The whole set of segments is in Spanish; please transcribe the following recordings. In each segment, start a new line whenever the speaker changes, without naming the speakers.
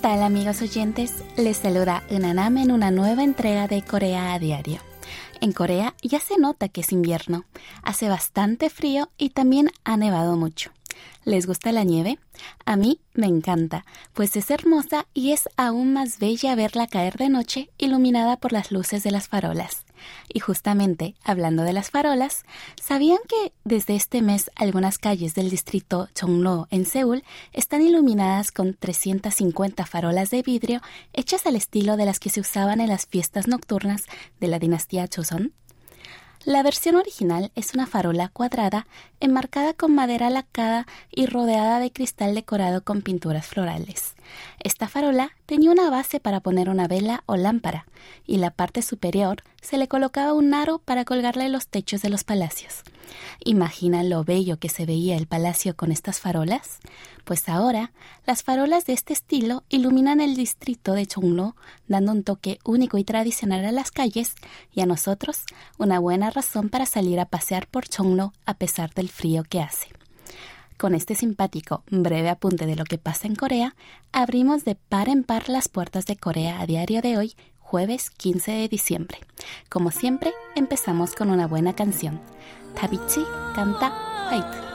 tal amigos oyentes? Les saluda Unanam en una nueva entrega de Corea a Diario. En Corea ya se nota que es invierno, hace bastante frío y también ha nevado mucho. ¿Les gusta la nieve? A mí me encanta, pues es hermosa y es aún más bella verla caer de noche iluminada por las luces de las farolas. Y justamente, hablando de las farolas, ¿sabían que desde este mes algunas calles del distrito Chonglo en Seúl están iluminadas con 350 farolas de vidrio hechas al estilo de las que se usaban en las fiestas nocturnas de la dinastía Joseon? La versión original es una farola cuadrada enmarcada con madera lacada y rodeada de cristal decorado con pinturas florales. Esta farola tenía una base para poner una vela o lámpara, y la parte superior se le colocaba un aro para colgarle en los techos de los palacios. ¿Imagina lo bello que se veía el palacio con estas farolas? Pues ahora, las farolas de este estilo iluminan el distrito de Chonglo, dando un toque único y tradicional a las calles y a nosotros una buena razón para salir a pasear por Chonglo a pesar del frío que hace. Con este simpático breve apunte de lo que pasa en Corea, abrimos de par en par las puertas de Corea a diario de hoy, jueves 15 de diciembre. Como siempre, empezamos con una buena canción. Tabichi canta Fight.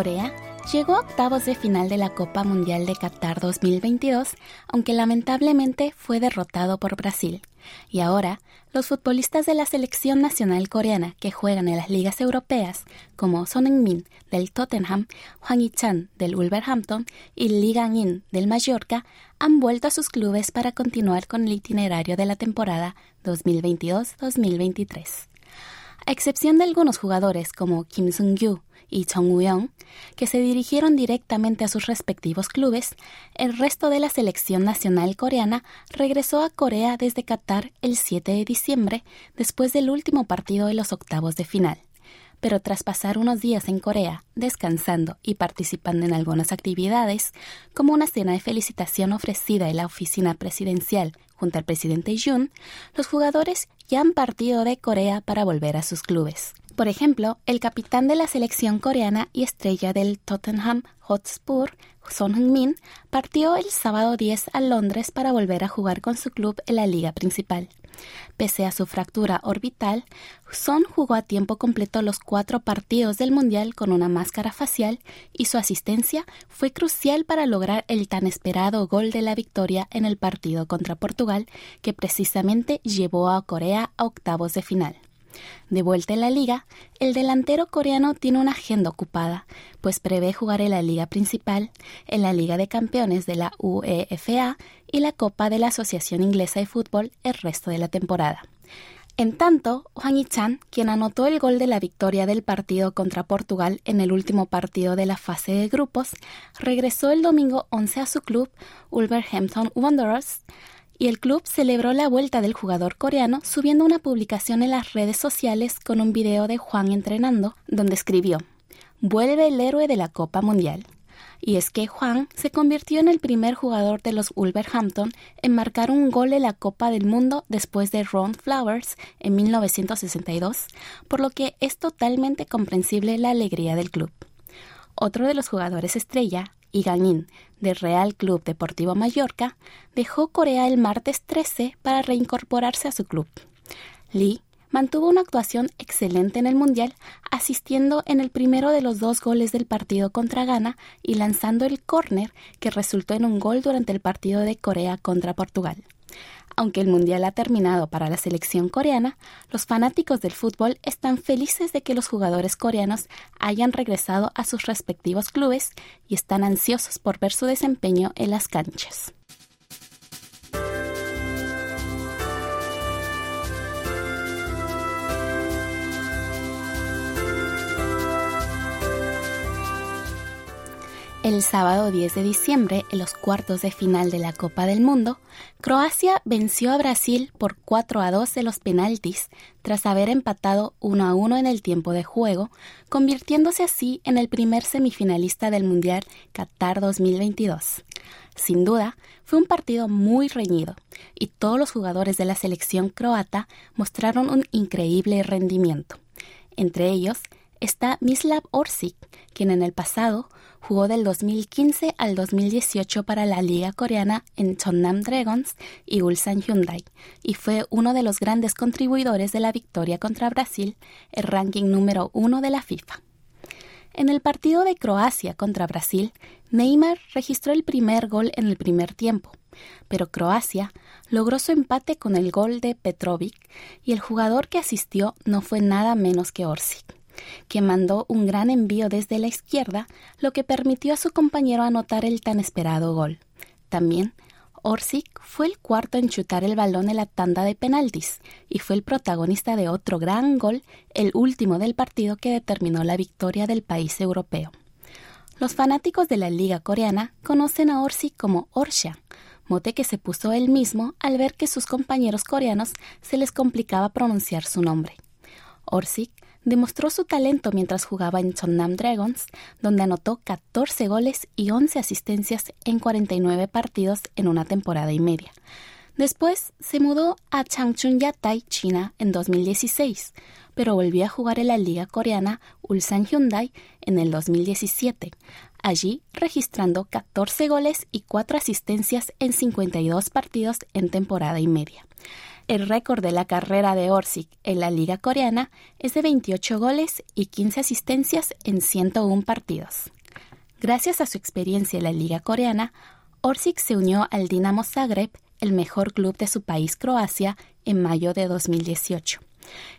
Corea llegó a octavos de final de la Copa Mundial de Qatar 2022, aunque lamentablemente fue derrotado por Brasil. Y ahora, los futbolistas de la selección nacional coreana que juegan en las ligas europeas, como Son Heung-min del Tottenham, Hwang Hee-chan del Wolverhampton y Lee Gang-in del Mallorca, han vuelto a sus clubes para continuar con el itinerario de la temporada 2022-2023. A excepción de algunos jugadores como Kim Sung-gyu y Chong Woo-young, que se dirigieron directamente a sus respectivos clubes, el resto de la selección nacional coreana regresó a Corea desde Qatar el 7 de diciembre, después del último partido de los octavos de final. Pero tras pasar unos días en Corea, descansando y participando en algunas actividades, como una cena de felicitación ofrecida en la oficina presidencial junto al presidente Yoon, los jugadores ya han partido de Corea para volver a sus clubes. Por ejemplo, el capitán de la selección coreana y estrella del Tottenham Hotspur, Son Heung-min, partió el sábado 10 a Londres para volver a jugar con su club en la liga principal. Pese a su fractura orbital, Son jugó a tiempo completo los cuatro partidos del Mundial con una máscara facial y su asistencia fue crucial para lograr el tan esperado gol de la victoria en el partido contra Portugal, que precisamente llevó a Corea a octavos de final. De vuelta en la liga, el delantero coreano tiene una agenda ocupada, pues prevé jugar en la liga principal, en la Liga de Campeones de la UEFA y la Copa de la Asociación Inglesa de Fútbol el resto de la temporada. En tanto, Juan Ichan, quien anotó el gol de la victoria del partido contra Portugal en el último partido de la fase de grupos, regresó el domingo 11 a su club, Wolverhampton Wanderers, y el club celebró la vuelta del jugador coreano subiendo una publicación en las redes sociales con un video de Juan entrenando, donde escribió, Vuelve el héroe de la Copa Mundial. Y es que Juan se convirtió en el primer jugador de los Wolverhampton en marcar un gol en la Copa del Mundo después de Ron Flowers en 1962, por lo que es totalmente comprensible la alegría del club. Otro de los jugadores estrella, y Ganin, del Real Club Deportivo Mallorca, dejó Corea el martes 13 para reincorporarse a su club. Lee, mantuvo una actuación excelente en el Mundial, asistiendo en el primero de los dos goles del partido contra Ghana y lanzando el córner que resultó en un gol durante el partido de Corea contra Portugal. Aunque el Mundial ha terminado para la selección coreana, los fanáticos del fútbol están felices de que los jugadores coreanos hayan regresado a sus respectivos clubes y están ansiosos por ver su desempeño en las canchas. El sábado 10 de diciembre, en los cuartos de final de la Copa del Mundo, Croacia venció a Brasil por 4 a 2 de los penaltis tras haber empatado 1 a 1 en el tiempo de juego, convirtiéndose así en el primer semifinalista del Mundial Qatar 2022. Sin duda, fue un partido muy reñido y todos los jugadores de la selección croata mostraron un increíble rendimiento. Entre ellos está Mislav Orsic, quien en el pasado Jugó del 2015 al 2018 para la Liga Coreana en Cheonnam Dragons y Ulsan Hyundai y fue uno de los grandes contribuidores de la victoria contra Brasil, el ranking número uno de la FIFA. En el partido de Croacia contra Brasil, Neymar registró el primer gol en el primer tiempo, pero Croacia logró su empate con el gol de Petrovic y el jugador que asistió no fue nada menos que Orsic que mandó un gran envío desde la izquierda, lo que permitió a su compañero anotar el tan esperado gol. También, Orsic fue el cuarto en chutar el balón en la tanda de penaltis y fue el protagonista de otro gran gol, el último del partido que determinó la victoria del país europeo. Los fanáticos de la liga coreana conocen a Orsic como Orsha, mote que se puso él mismo al ver que sus compañeros coreanos se les complicaba pronunciar su nombre. Orsic demostró su talento mientras jugaba en Cheonnam Dragons, donde anotó 14 goles y 11 asistencias en 49 partidos en una temporada y media. Después se mudó a Changchun Yatai, China, en 2016, pero volvió a jugar en la liga coreana Ulsan Hyundai en el 2017, allí registrando 14 goles y 4 asistencias en 52 partidos en temporada y media. El récord de la carrera de Orsic en la liga coreana es de 28 goles y 15 asistencias en 101 partidos. Gracias a su experiencia en la liga coreana, Orsic se unió al Dinamo Zagreb, el mejor club de su país Croacia, en mayo de 2018.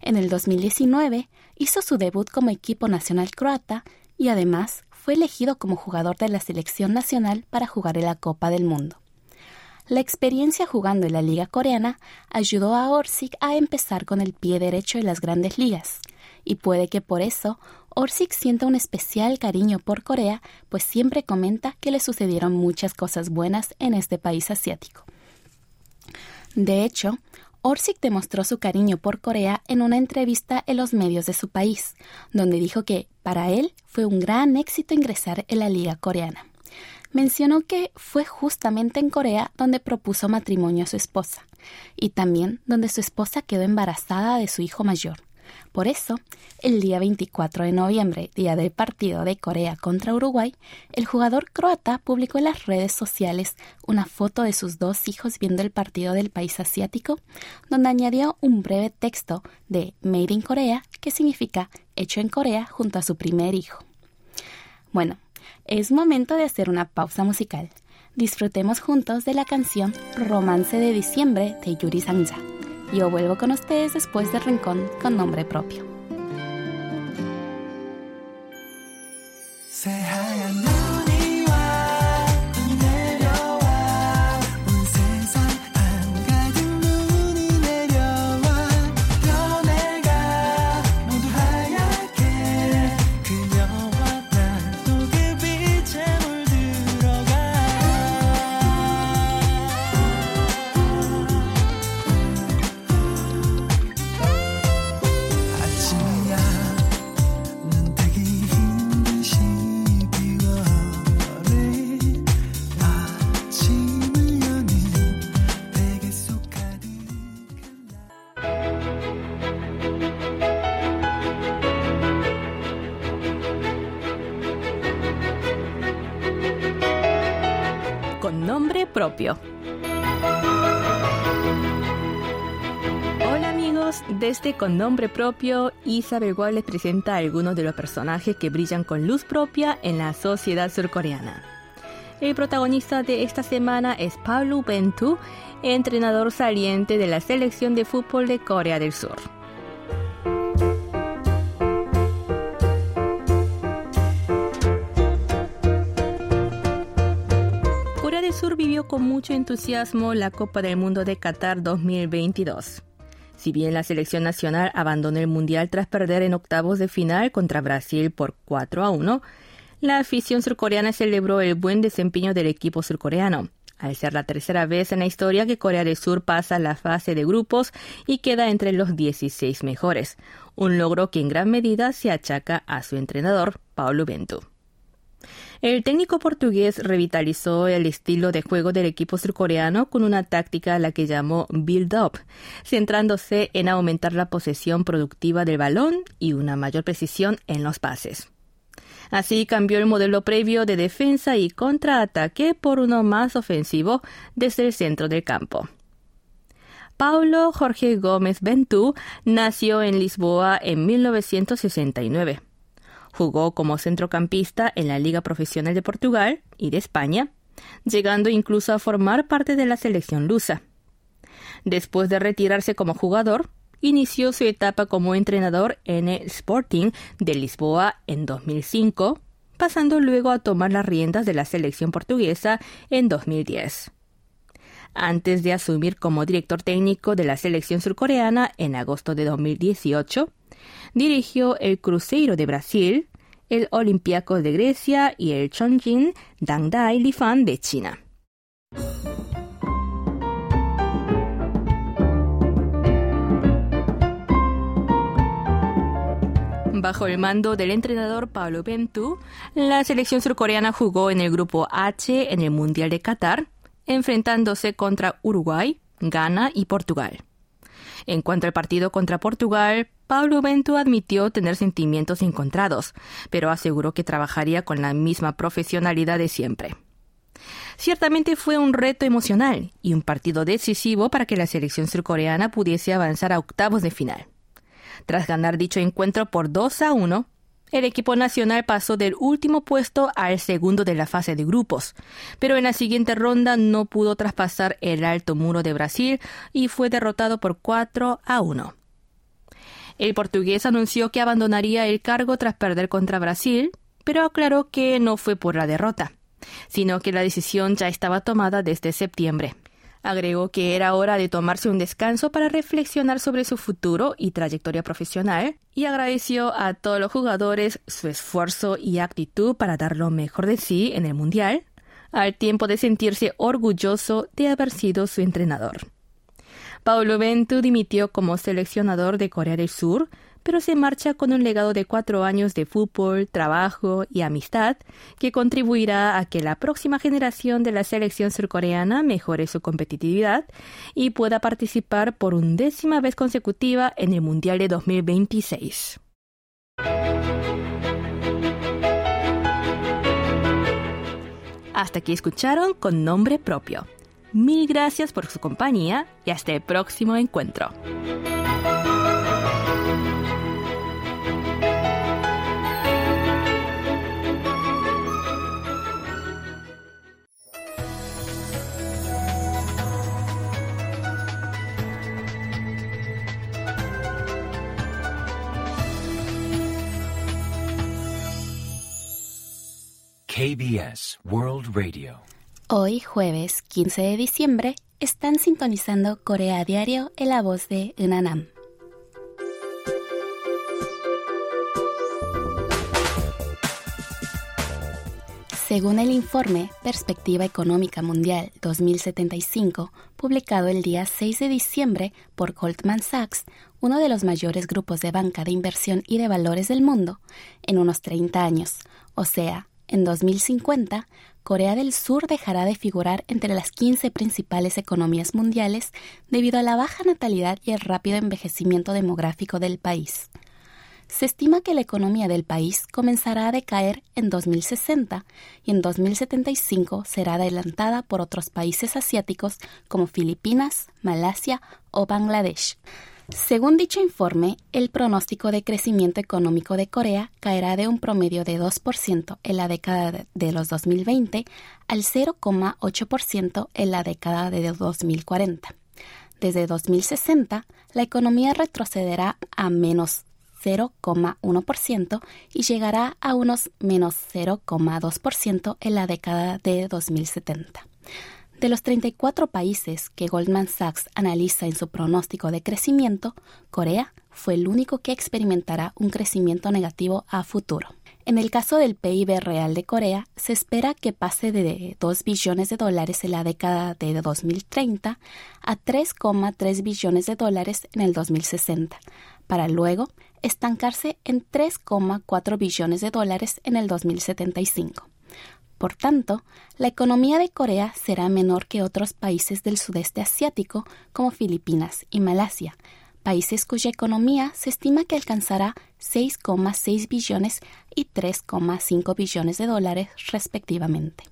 En el 2019 hizo su debut como equipo nacional croata y además fue elegido como jugador de la selección nacional para jugar en la Copa del Mundo. La experiencia jugando en la liga coreana ayudó a Orsic a empezar con el pie derecho en las grandes ligas, y puede que por eso Orsic sienta un especial cariño por Corea, pues siempre comenta que le sucedieron muchas cosas buenas en este país asiático. De hecho, Orsic demostró su cariño por Corea en una entrevista en los medios de su país, donde dijo que para él fue un gran éxito ingresar en la liga coreana mencionó que fue justamente en Corea donde propuso matrimonio a su esposa y también donde su esposa quedó embarazada de su hijo mayor. Por eso, el día 24 de noviembre, día del partido de Corea contra Uruguay, el jugador croata publicó en las redes sociales una foto de sus dos hijos viendo el partido del país asiático, donde añadió un breve texto de Made in Corea, que significa hecho en Corea, junto a su primer hijo. Bueno, es momento de hacer una pausa musical. Disfrutemos juntos de la canción Romance de Diciembre de Yuri Sangja. Yo vuelvo con ustedes después del rincón con nombre propio.
Hola amigos desde Con Nombre Propio, Isabel Gual les presenta a algunos de los personajes que brillan con luz propia en la sociedad surcoreana. El protagonista de esta semana es Pablo Bentu, entrenador saliente de la selección de fútbol de Corea del Sur. Corea del Sur vivió con mucho entusiasmo la Copa del Mundo de Qatar 2022. Si bien la selección nacional abandonó el Mundial tras perder en octavos de final contra Brasil por 4 a 1, la afición surcoreana celebró el buen desempeño del equipo surcoreano, al ser la tercera vez en la historia que Corea del Sur pasa la fase de grupos y queda entre los 16 mejores, un logro que en gran medida se achaca a su entrenador, Paulo Bento. El técnico portugués revitalizó el estilo de juego del equipo surcoreano con una táctica a la que llamó build up, centrándose en aumentar la posesión productiva del balón y una mayor precisión en los pases. Así cambió el modelo previo de defensa y contraataque por uno más ofensivo desde el centro del campo. Paulo Jorge Gómez Bentú nació en Lisboa en 1969. Jugó como centrocampista en la Liga Profesional de Portugal y de España, llegando incluso a formar parte de la selección lusa. Después de retirarse como jugador, inició su etapa como entrenador en el Sporting de Lisboa en 2005, pasando luego a tomar las riendas de la selección portuguesa en 2010. Antes de asumir como director técnico de la selección surcoreana en agosto de 2018, dirigió el Cruzeiro de Brasil, el Olympiacos de Grecia y el Chongqing Dangdai Lifan de China. Bajo el mando del entrenador Pablo Bentu, la selección surcoreana jugó en el grupo H en el Mundial de Qatar, enfrentándose contra Uruguay, Ghana y Portugal. En cuanto al partido contra Portugal, Pablo Bento admitió tener sentimientos encontrados, pero aseguró que trabajaría con la misma profesionalidad de siempre. Ciertamente fue un reto emocional y un partido decisivo para que la selección surcoreana pudiese avanzar a octavos de final. Tras ganar dicho encuentro por 2 a 1, el equipo nacional pasó del último puesto al segundo de la fase de grupos, pero en la siguiente ronda no pudo traspasar el alto muro de Brasil y fue derrotado por 4 a 1. El portugués anunció que abandonaría el cargo tras perder contra Brasil, pero aclaró que no fue por la derrota, sino que la decisión ya estaba tomada desde septiembre. Agregó que era hora de tomarse un descanso para reflexionar sobre su futuro y trayectoria profesional y agradeció a todos los jugadores su esfuerzo y actitud para dar lo mejor de sí en el Mundial, al tiempo de sentirse orgulloso de haber sido su entrenador. Paulo Ventu dimitió como seleccionador de Corea del Sur pero se marcha con un legado de cuatro años de fútbol, trabajo y amistad que contribuirá a que la próxima generación de la selección surcoreana mejore su competitividad y pueda participar por undécima vez consecutiva en el Mundial de 2026. Hasta aquí escucharon con nombre propio. Mil gracias por su compañía y hasta el próximo encuentro.
KBS World Radio. Hoy, jueves 15 de diciembre, están sintonizando Corea Diario en la voz de Unanam. Según el informe Perspectiva Económica Mundial 2075, publicado el día 6 de diciembre por Goldman Sachs, uno de los mayores grupos de banca de inversión y de valores del mundo, en unos 30 años, o sea, en 2050, Corea del Sur dejará de figurar entre las 15 principales economías mundiales debido a la baja natalidad y el rápido envejecimiento demográfico del país. Se estima que la economía del país comenzará a decaer en 2060 y en 2075 será adelantada por otros países asiáticos como Filipinas, Malasia o Bangladesh. Según dicho informe, el pronóstico de crecimiento económico de Corea caerá de un promedio de 2% en la década de los 2020 al 0,8% en la década de 2040. Desde 2060, la economía retrocederá a menos 0,1% y llegará a unos menos 0,2% en la década de 2070. De los 34 países que Goldman Sachs analiza en su pronóstico de crecimiento, Corea fue el único que experimentará un crecimiento negativo a futuro. En el caso del PIB real de Corea, se espera que pase de 2 billones de dólares en la década de 2030 a 3,3 billones de dólares en el 2060, para luego estancarse en 3,4 billones de dólares en el 2075. Por tanto, la economía de Corea será menor que otros países del sudeste asiático como Filipinas y Malasia, países cuya economía se estima que alcanzará 6,6 billones y 3,5 billones de dólares respectivamente.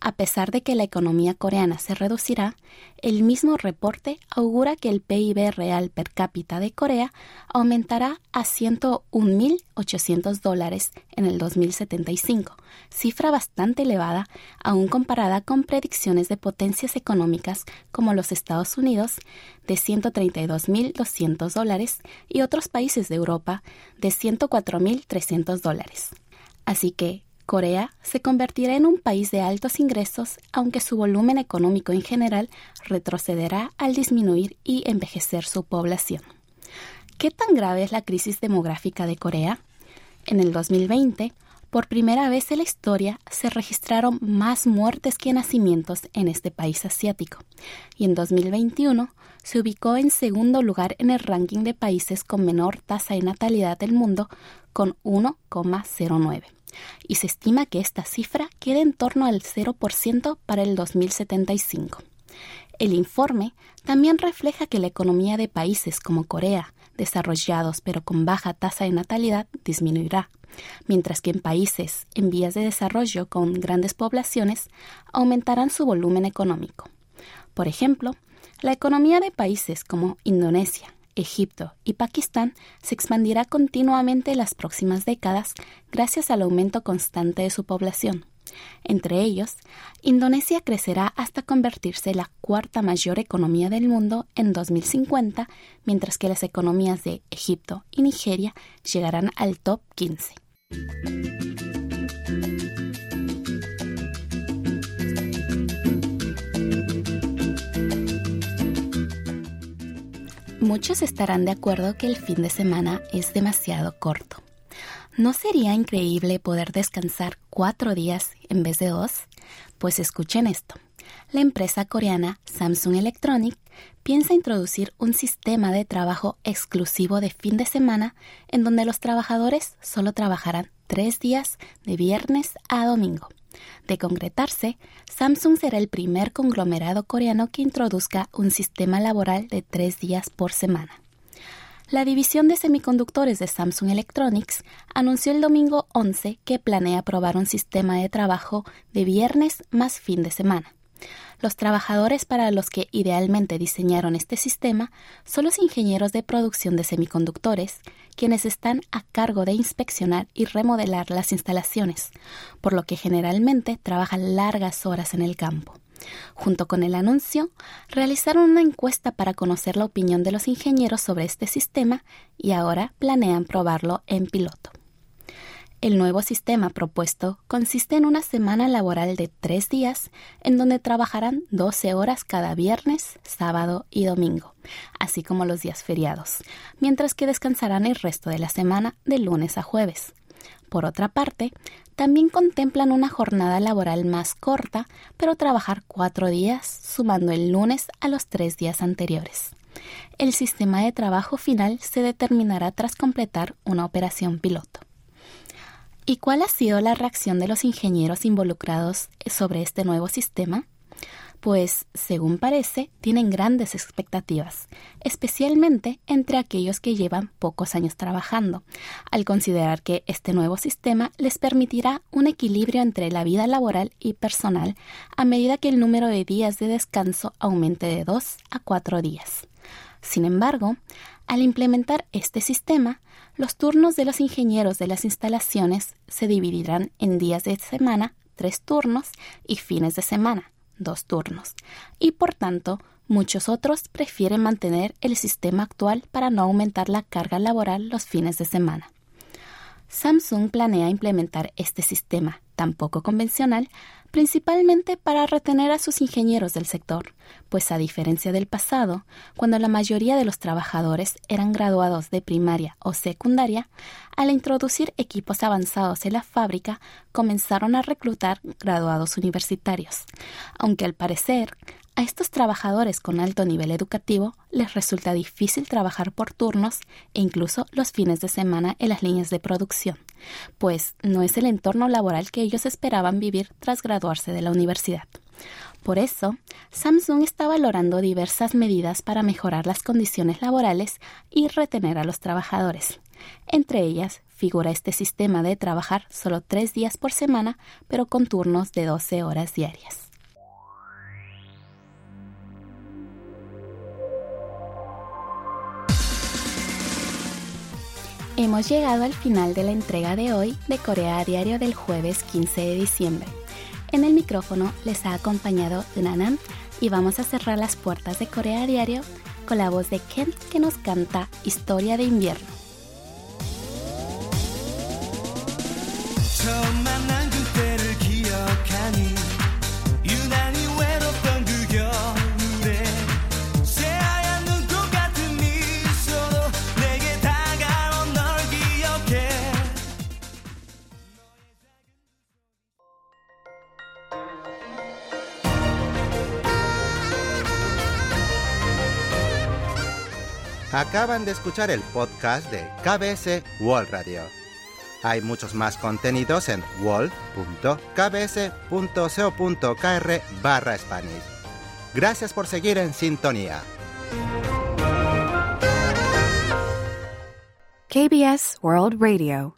A pesar de que la economía coreana se reducirá, el mismo reporte augura que el PIB real per cápita de Corea aumentará a 101.800 dólares en el 2075, cifra bastante elevada aún comparada con predicciones de potencias económicas como los Estados Unidos de 132.200 dólares y otros países de Europa de 104.300 dólares. Así que Corea se convertirá en un país de altos ingresos, aunque su volumen económico en general retrocederá al disminuir y envejecer su población. ¿Qué tan grave es la crisis demográfica de Corea? En el 2020, por primera vez en la historia se registraron más muertes que nacimientos en este país asiático, y en 2021 se ubicó en segundo lugar en el ranking de países con menor tasa de natalidad del mundo, con 1,09 y se estima que esta cifra quede en torno al 0% para el 2075. El informe también refleja que la economía de países como Corea, desarrollados pero con baja tasa de natalidad, disminuirá, mientras que en países en vías de desarrollo con grandes poblaciones aumentarán su volumen económico. Por ejemplo, la economía de países como Indonesia, Egipto y Pakistán se expandirá continuamente en las próximas décadas gracias al aumento constante de su población. Entre ellos, Indonesia crecerá hasta convertirse en la cuarta mayor economía del mundo en 2050, mientras que las economías de Egipto y Nigeria llegarán al top 15. Muchos estarán de acuerdo que el fin de semana es demasiado corto. ¿No sería increíble poder descansar cuatro días en vez de dos? Pues escuchen esto. La empresa coreana Samsung Electronic piensa introducir un sistema de trabajo exclusivo de fin de semana en donde los trabajadores solo trabajarán tres días de viernes a domingo. De concretarse, Samsung será el primer conglomerado coreano que introduzca un sistema laboral de tres días por semana. La división de semiconductores de Samsung Electronics anunció el domingo 11 que planea probar un sistema de trabajo de viernes más fin de semana. Los trabajadores para los que idealmente diseñaron este sistema son los ingenieros de producción de semiconductores, quienes están a cargo de inspeccionar y remodelar las instalaciones, por lo que generalmente trabajan largas horas en el campo. Junto con el anuncio, realizaron una encuesta para conocer la opinión de los ingenieros sobre este sistema y ahora planean probarlo en piloto. El nuevo sistema propuesto consiste en una semana laboral de tres días en donde trabajarán 12 horas cada viernes, sábado y domingo, así como los días feriados, mientras que descansarán el resto de la semana de lunes a jueves. Por otra parte, también contemplan una jornada laboral más corta, pero trabajar cuatro días, sumando el lunes a los tres días anteriores. El sistema de trabajo final se determinará tras completar una operación piloto. ¿Y cuál ha sido la reacción de los ingenieros involucrados sobre este nuevo sistema? Pues, según parece, tienen grandes expectativas, especialmente entre aquellos que llevan pocos años trabajando, al considerar que este nuevo sistema les permitirá un equilibrio entre la vida laboral y personal a medida que el número de días de descanso aumente de dos a cuatro días. Sin embargo, al implementar este sistema, los turnos de los ingenieros de las instalaciones se dividirán en días de semana, tres turnos, y fines de semana, dos turnos, y por tanto, muchos otros prefieren mantener el sistema actual para no aumentar la carga laboral los fines de semana. Samsung planea implementar este sistema tan poco convencional principalmente para retener a sus ingenieros del sector, pues a diferencia del pasado, cuando la mayoría de los trabajadores eran graduados de primaria o secundaria, al introducir equipos avanzados en la fábrica comenzaron a reclutar graduados universitarios, aunque al parecer a estos trabajadores con alto nivel educativo les resulta difícil trabajar por turnos e incluso los fines de semana en las líneas de producción, pues no es el entorno laboral que ellos esperaban vivir tras graduarse de la universidad. Por eso, Samsung está valorando diversas medidas para mejorar las condiciones laborales y retener a los trabajadores. Entre ellas figura este sistema de trabajar solo tres días por semana, pero con turnos de 12 horas diarias. Hemos llegado al final de la entrega de hoy de Corea a Diario del jueves 15 de diciembre. En el micrófono les ha acompañado Nanan y vamos a cerrar las puertas de Corea a Diario con la voz de Kent que nos canta Historia de invierno.
Acaban de escuchar el podcast de KBS World Radio. Hay muchos más contenidos en wall.kbs.co.kr barra Spanish. Gracias por seguir en sintonía.
KBS World Radio